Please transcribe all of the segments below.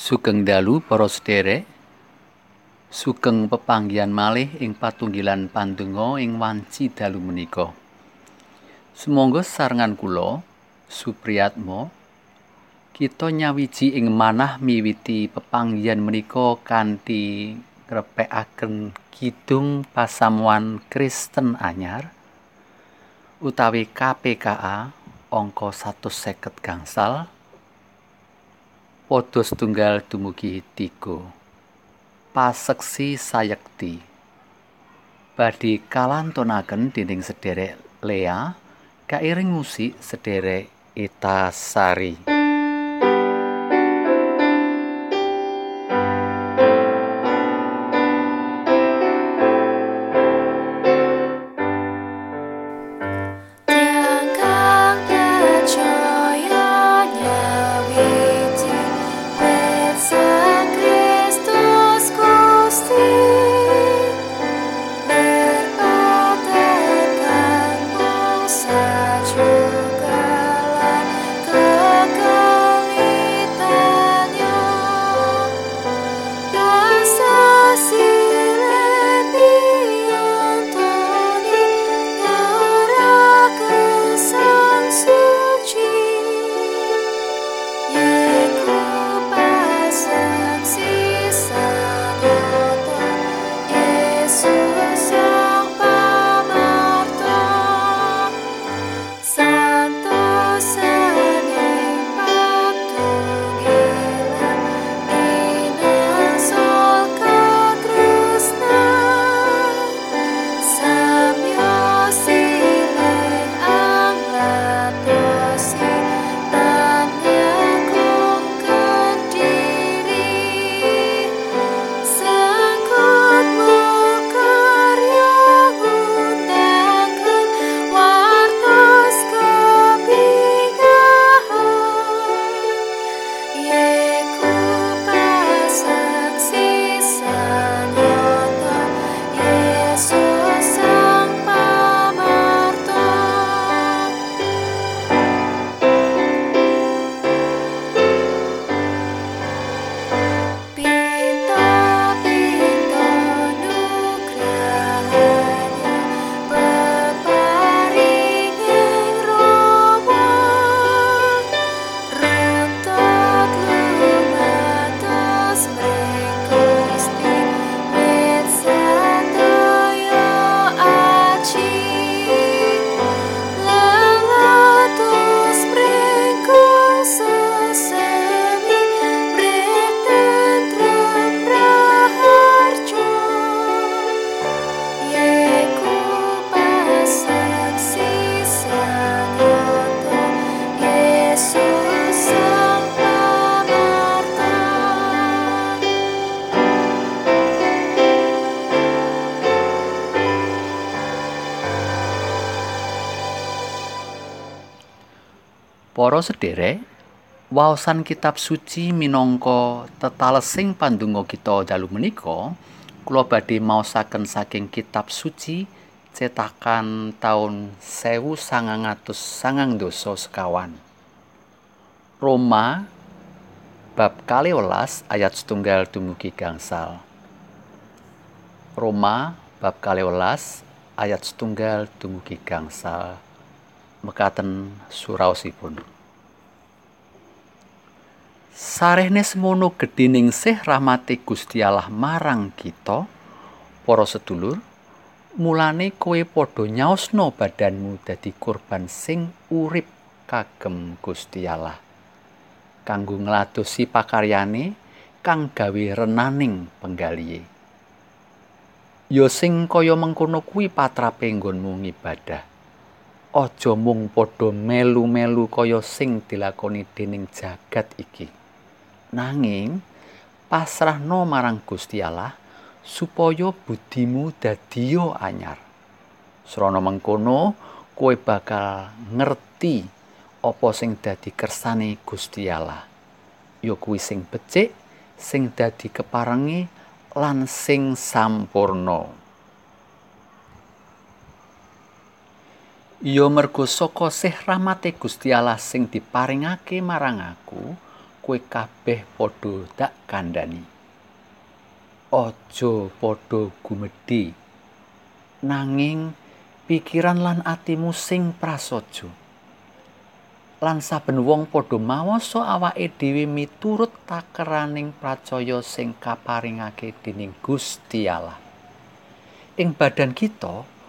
Sugeng dalu para sederek. Sugeng pepanggihan malih ing patunggilan pandonga ing wanci dalu menika. Sumangga sarengan kula Supriyatmo kita nyawiji ing manah miwiti pepanggihan menika kanthi ngrepekaken kidung pasamuan Kristen anyar utawi KPKA angka 150 gangsal padha setunggal dumugi tiga paseksi sayekti badhe kalantunaken dening sederek Lea kairing musik sederek Ita Sari. Para sederek, waosan kitab suci minangka tetalesing pandonga kita dalu menika, kula badhe maosaken saking kitab suci cetakan taun 1990 sekawan. Roma bab kali welas ayat setunggal dumugi gangsal. Roma bab kali welas ayat setunggal dumugi gangsal. Mekaten suraosipun. Sarehne semono gedhening sih rahmati Gusti Allah marang kita, para sedulur, mulane kowe padha nyaosno badanmu dadi kurban sing urip kagem Gusti Allah. Kanggo ngladosi pakaryane kang gawe renaning penggalihe. Ya sing kaya mengkono kuwi patrape nggonmu ngibadah. Aja mung padha melu-melu kaya sing dilakoni dening jagat iki. Nanging pasrahno marang Gusti Allah supaya budimu dadiyo anyar. Srana mengkono kowe bakal ngerti apa sing dadi kersane Gusti Allah. Ya kuwi sing becik sing dadi keparengi lan sing sampurna Ya mergo saka sih rahmate Gusti Allah sing diparingake marang aku, kowe kabeh padha dak kandhani. Aja padha gumedhi nanging pikiran lan atimu sing prasaja. Lan saben wong padha maosa awake dhewe miturut takeraning pracaya sing kaparingake dening Gusti Allah. Ing badan kita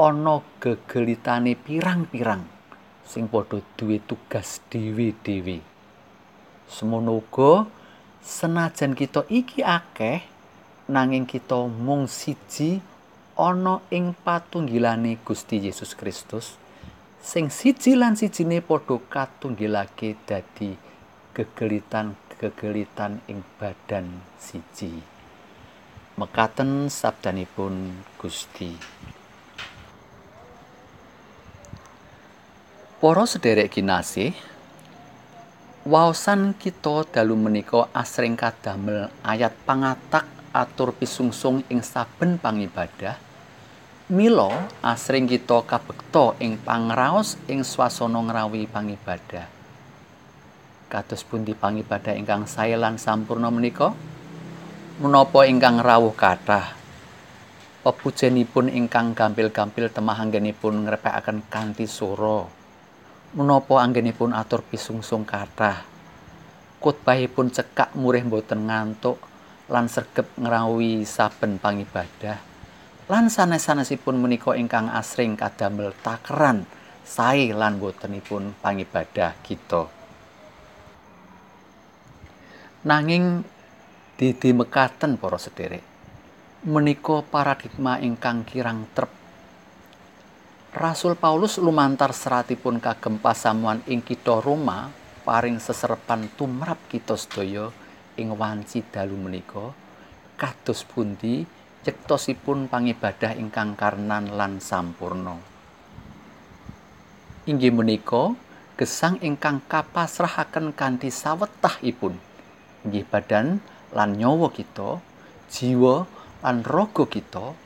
ana gegelitane pirang-pirang sing padha duwe tugas dhewe-dhewe. Semono uga senajan kita iki akeh nanging kita mung siji ana ing patunggilane Gusti Yesus Kristus. sing siji lan sijine padha katunggilake dadi gegelitan-gegelitan ing badan siji. Mekaten sabdanipun Gusti. Para sederek kinasih, waosan kita dalu menika asring kadamel ayat pangatak atur pisungsung ing saben pangibadah Milo asring kita kabekta ing pangraos ing swasana ngrawi pangibadah. Kados pundi pangibadah ingkang sae lan sampurna menika? Menapa ingkang rawuh kathah? Pepujenipun ingkang gampil-gampil temah anggenipun ngrepekaken kanthi swara. Menapa anggenipun atur pisungsung kathah? Kutbahipun cekak murih boten ngantuk lan sregep ngrawi saben pangibadah. lan sanes-sanesipun menika ingkang asring kadamel takeran sae lan botenipun pangibadah kita. Nanging didi mekaten para sederek. Menika paradigma ingkang kirang trep. Rasul Paulus lumantar seratipun kagem pasamuan ing kitha Roma paring seserepan tumrap kita sedaya ing wanci dalu menika kados pundi cektosipun pangibadah ingkang karnan lan sampurno. Inggih menika gesang ingkang kapasrahaken kanthi sawetahipun inggih badan lan nyawa kita, jiwa lan raga kita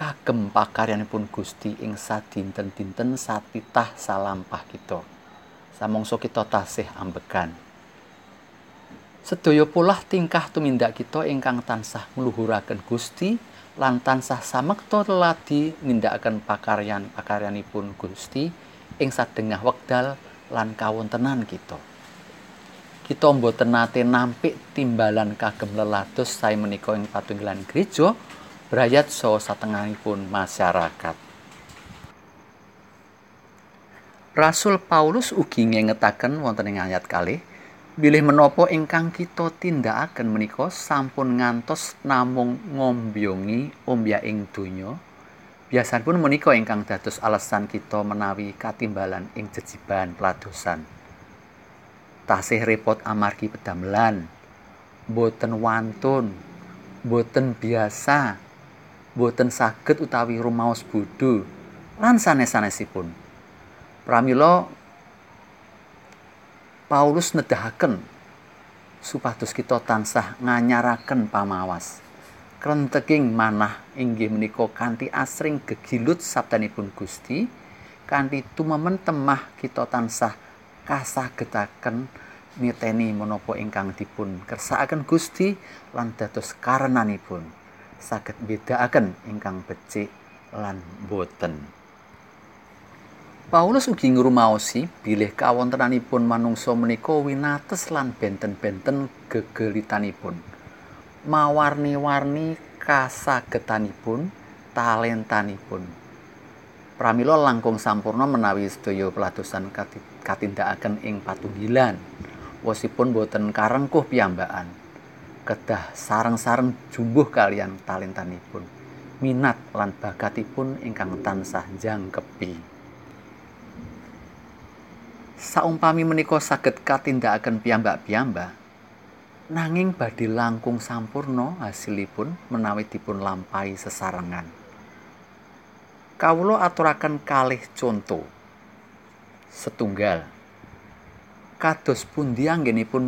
kagem pakaryanipun Gusti ing sadinten-dinten satitah salampah kita. Samangsa kita tasih ambekan. Sedaya polah tingkah tumindak kita ingkang tansah ngluhuraken Gusti lan tansah samekta ladi nindakaken pakaryan-pakaryanipun Gusti ing sadengah wekdal lan kawontenan kita. Kita mboten nate nampik timbalan kagem lelados sae menika ing patunggilan gereja brayat saha satengahipun masyarakat. Rasul Paulus ugi ngengetaken wonten ing ayat kalih bilih menapa ingkang kita tindakaken menika sampun ngantos namung ngombyongi ombyaing donya biasanipun menika ingkang dados alasan kita menawi katimbalan ing jejiban peladosan tasih repot amargi pedamelan boten wantun boten biasa boten saged utawi rumaos bodho lan sanes-sanesipun pramila Paulus nedahaken supados kita tansah nganyaraken pamawas. Krenteking manah inggih menika kanthi asring gegilut sabdanipun Gusti, kanthi tumemen temah kita tansah kasagetaken niteni menapa ingkang dipun kersakaken Gusti lan dados karenanipun saged bedakaken ingkang becik lan boten. Paulus ugi ngrumaosi bilih kawontenanipun manungsa menika winates lan benten-benten gegelitanipun. Mawarni-warni kasagetanipun, talentanipun. Pramila langkung sampurna menawi sedaya peladosan katindakaken ing patunggilan. Wosipun boten karengkuh piyambakan. Kedah sareng-sareng jumbuh kalian talentanipun. Minat lan bakatipun ingkang tansah jangkepi. saumpami menika saged katindakaken piyambak-piyambak nanging badhe langkung sampurno hasilipun menawi dipun lampahi sesarengan kawula aturaken kalih conto setunggal kados pundi anggenipun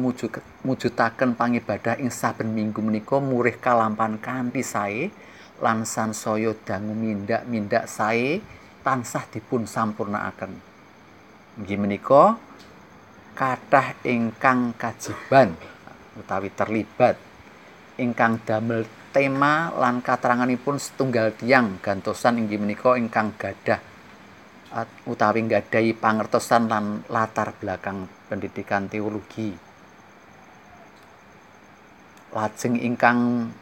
mujudaken pangibadah ing saben minggu menika murih kalampan kanthi sae lan sansaya dangu mindak-mindak sae tansah dipun sampurnakaken. Inggih menika kathah ingkang kajiban utawi terlibat ingkang damel tema lan kateranganipun setunggal tiang gantosan inggih menika ingkang gadah utawi nggadahi pangertosan lan latar belakang pendidikan teologi. Lajeng ingkang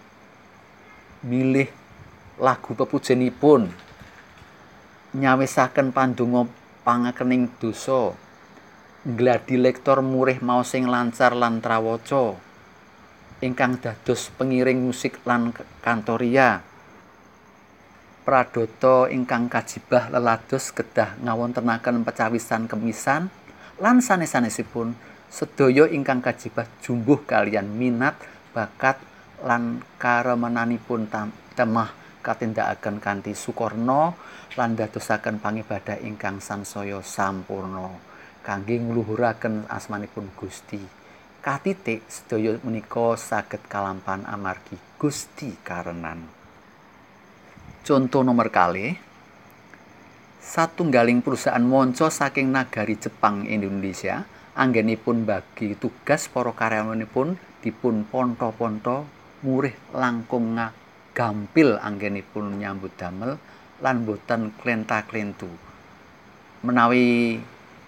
milih lagu pepujenipun nyawisaken pandonga pangakening dosa ngladi lektor murih maos sing lancar lan trawaca ingkang dados pengiring musik lan kantoria pradota ingkang kajibah lelados kedah ngawontenaken pecawisan kemisan lan sanes-sanesipun sedaya ingkang kajibah jumbuh kalian minat bakat lan karemenanipun temah katindakaken kanthi sukorno lan dadosaken pangibadah ingkang sansaya sampurna kangge ngluhuraken asmanipun Gusti. katitik sedaya menika saged kalampan amargi Gusti karenan. Contoh nomor kali. Satunggaling perusahaan monco saking nagari Jepang Indonesia anggenipun bagi tugas para karyawanipun dipun ponto-ponto murih langkung gampil anggenipun nyambut damel lan boten klenta-klentu. Menawi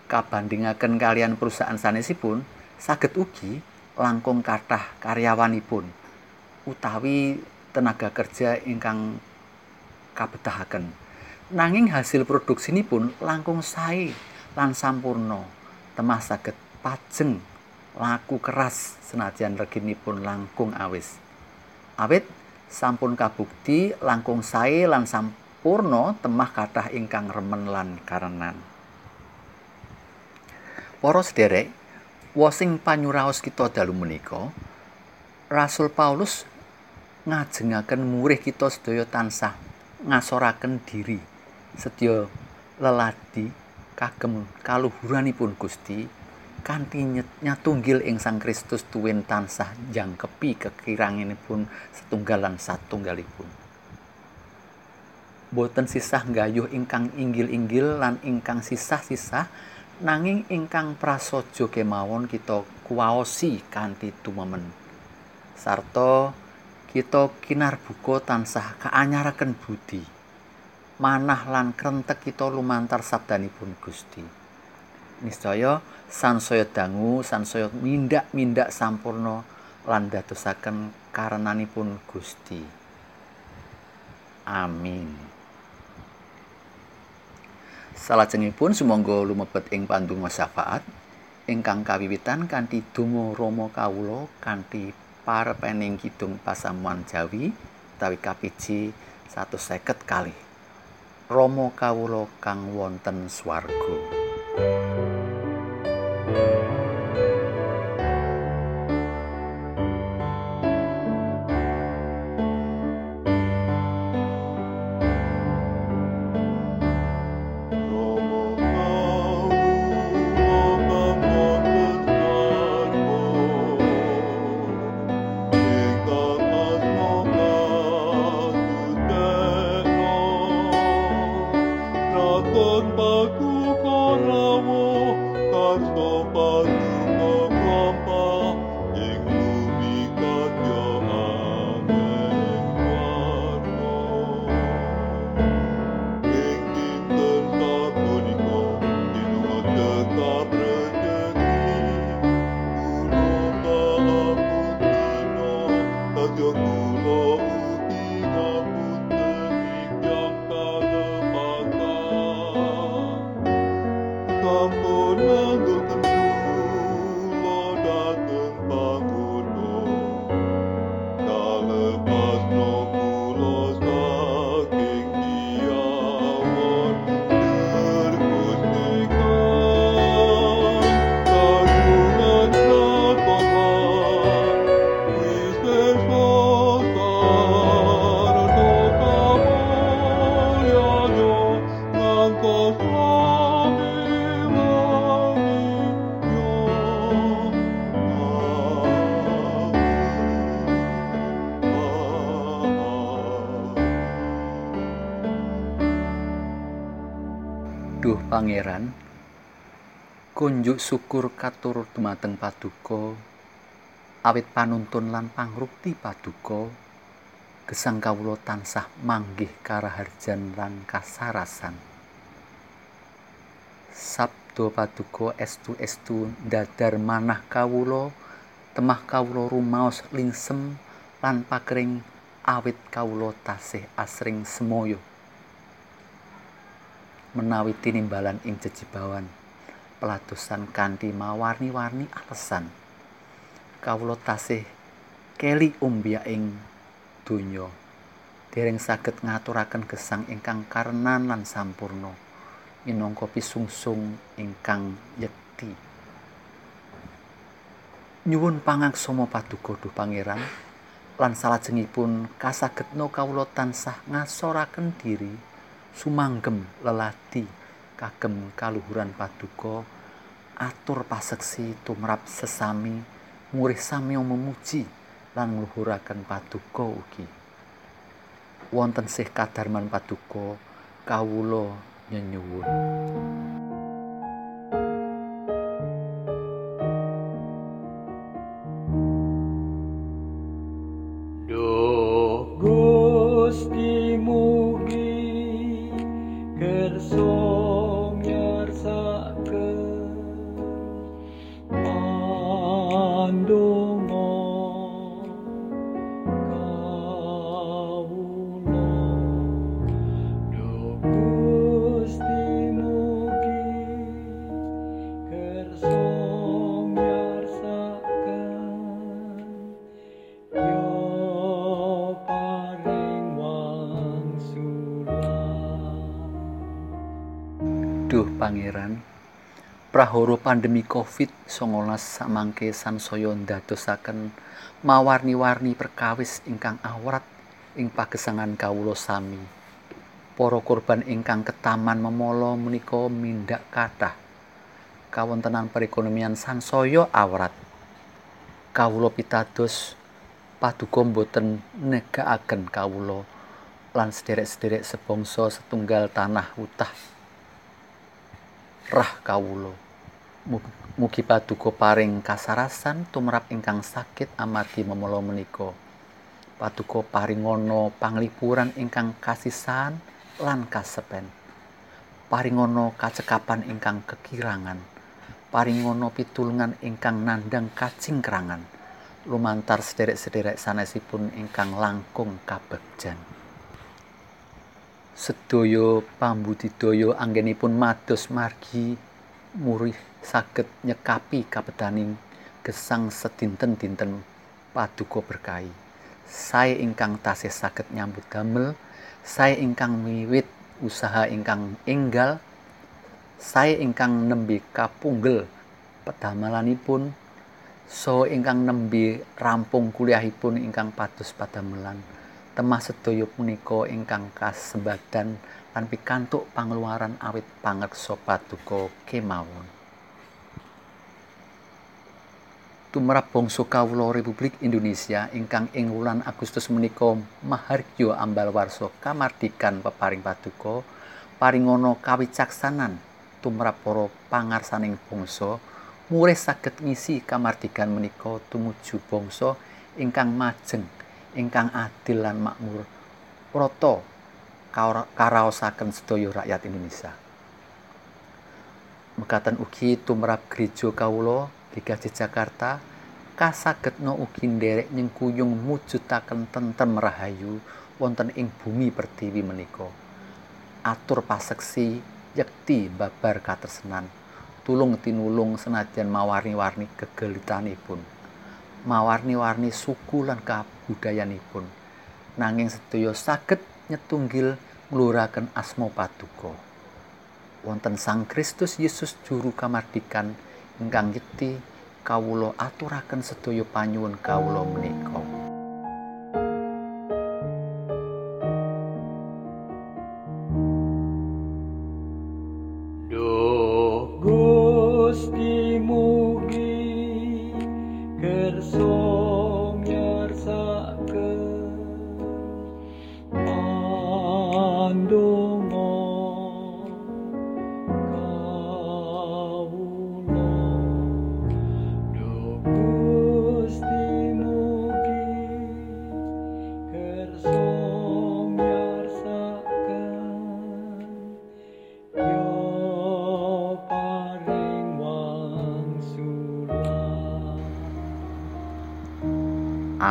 kabandingaken kalian perusahaan sanesipun saged ugi langkung kathah karyawanipun utawi tenaga kerja ingkang kabetahaken. Nanging hasil pun langkung sae lan sampurno temah saged pajeng laku keras senajan reginipun langkung awis. Awit sampun kabukti langkung sae lan sampurno temah kathah ingkang remen lan karenan. Para sederek Wasing panyuraos kita dalu menika Rasul Paulus ngajengaken murih kita sedaya tansah ngasoraken diri. Sedya leladi kagem kaluhuranipun Gusti kanthi nyatunggil ing Sang Kristus tuwin tansah jangkepi kekiranginipun setunggalan satunggalipun. Boten sisah gayuh ingkang inggil-inggil lan ingkang sisah-sisah nanging ingkang prasaja kemawon kita kuwaosi kanthi tumemen sarta kita kinarbuka tansah kaanyaraken budi. Manah lan krentek kita lumantar sabdanipun Gusti. Niscaya sansaya dangu sansaya mindak-mindak sampurna lan dadosaken karenanipun Gusti. Amin. Salajengipun sumangga lumebet ing pandonga syafaat ingkang kawiwitan kanthi donga Rama kawula kanthi parepening kidung pasamuan Jawi utawi kapiji 150 kali. Rama kawula kang wonten swarga. amor Pangeran. Kunjuk syukur katur dumateng paduka. Awit panuntun lan pangrukti paduka. Gesang kawula tansah manggih karaharjan lan kasarasan. Sabdo paduka estu estu dadar manah kawula temah kawula rumaos lingsem lan pakering awit kawula tasih asring semoyo menawi tinimbalan ing jejibawan. Peladosan kanthi mawarni-warni alesan. Kawula tasih keli umbia ing donya. Dereng saged ngaturaken gesang ingkang karenan lan sampurno minangka pisungsung ingkang yekti. Nyuwun pangaksama paduka duh pangeran lan salajengipun kasagetno kawula tansah ngasoraken diri sumanggem leladi kagem kaluhuran paduka atur paseksi tumrap sesami murih sami memuji lan ngluhuraken paduka ugi. Wonten sih kadarman paduka kawula nyenyuwun Duh Pangeran, prahara pandemi Covid-19 samangke sansaya ndadosaken mawarni-warni perkawis ingkang awrat ing pagesangan kawula sami. Para korban ingkang ketaman memala menika mindak kathah. Kawontenan perekonomian sansaya awrat. Kawula pitados paduka boten negakaken kawula lan sederek-sederek sebangsa setunggal tanah utah rah kawula. Mugi paduka paring kasarasan tumrap ingkang sakit amargi memala menika. Paduka paringana panglipuran ingkang kasisan lan kasepen. Paringana kacekapan ingkang kekirangan. Paringana pitulungan ingkang nandang kacingkrangan. Lumantar sederek-sederek sanesipun ingkang langkung kabegjan sedaya pambudidaya anggenipun mados margi murih saged nyekapi kabedaning gesang sedinten-dinten paduka berkahi. Sae ingkang tasih saged nyambut damel sae ingkang miwit usaha ingkang enggal sae ingkang nembe kapunggel pedamelanipun so ingkang nembe rampung kuliahipun ingkang pados padamelan temah sedaya punika ingkang kasembadan lan pikantuk pangeluaran awit pangreksa paduka kemawon. Tumrap bangsa kawula Republik Indonesia ingkang ing wulan Agustus menika mahargya ambal warsa kamardikan peparing paduka paringana kawicaksanan tumrap para pangarsaning bangsa murih saged ngisi kamardikan menika tumuju bangsa ingkang majeng ingkang adil lan makmur prata karaosaken sedaya rakyat Indonesia. Mekaten ugi tumrap gereja kawula Ligaji Jakarta kasagetna ugi nderek nyengkuyung mujudaken tentrem rahayu wonten ing bumi pertiwi menika. Atur paseksi yekti babar katresnan tulung tinulung senajan mawarni-warni kegelitanipun. Mawarni-warni suku lan kabudayanipun nanging sedaya saged nyetunggil ngluraken asma paduka. Wonten Sang Kristus Yesus juru kamardikan ingkang yekti kawula aturaken sedaya panyuwun kawula menika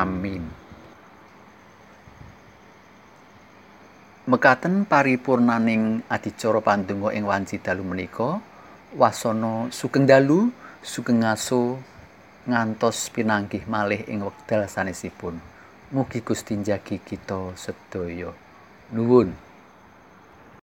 Amin. Mekaten paripurnaning adicara pandonga ing wanci dalu menika, wasana sugeng dalu, sugeng ngaso ngantos pinanggih malih ing wekdal sanesipun. Mugi Gusti njagi kita sedaya. Nuwun.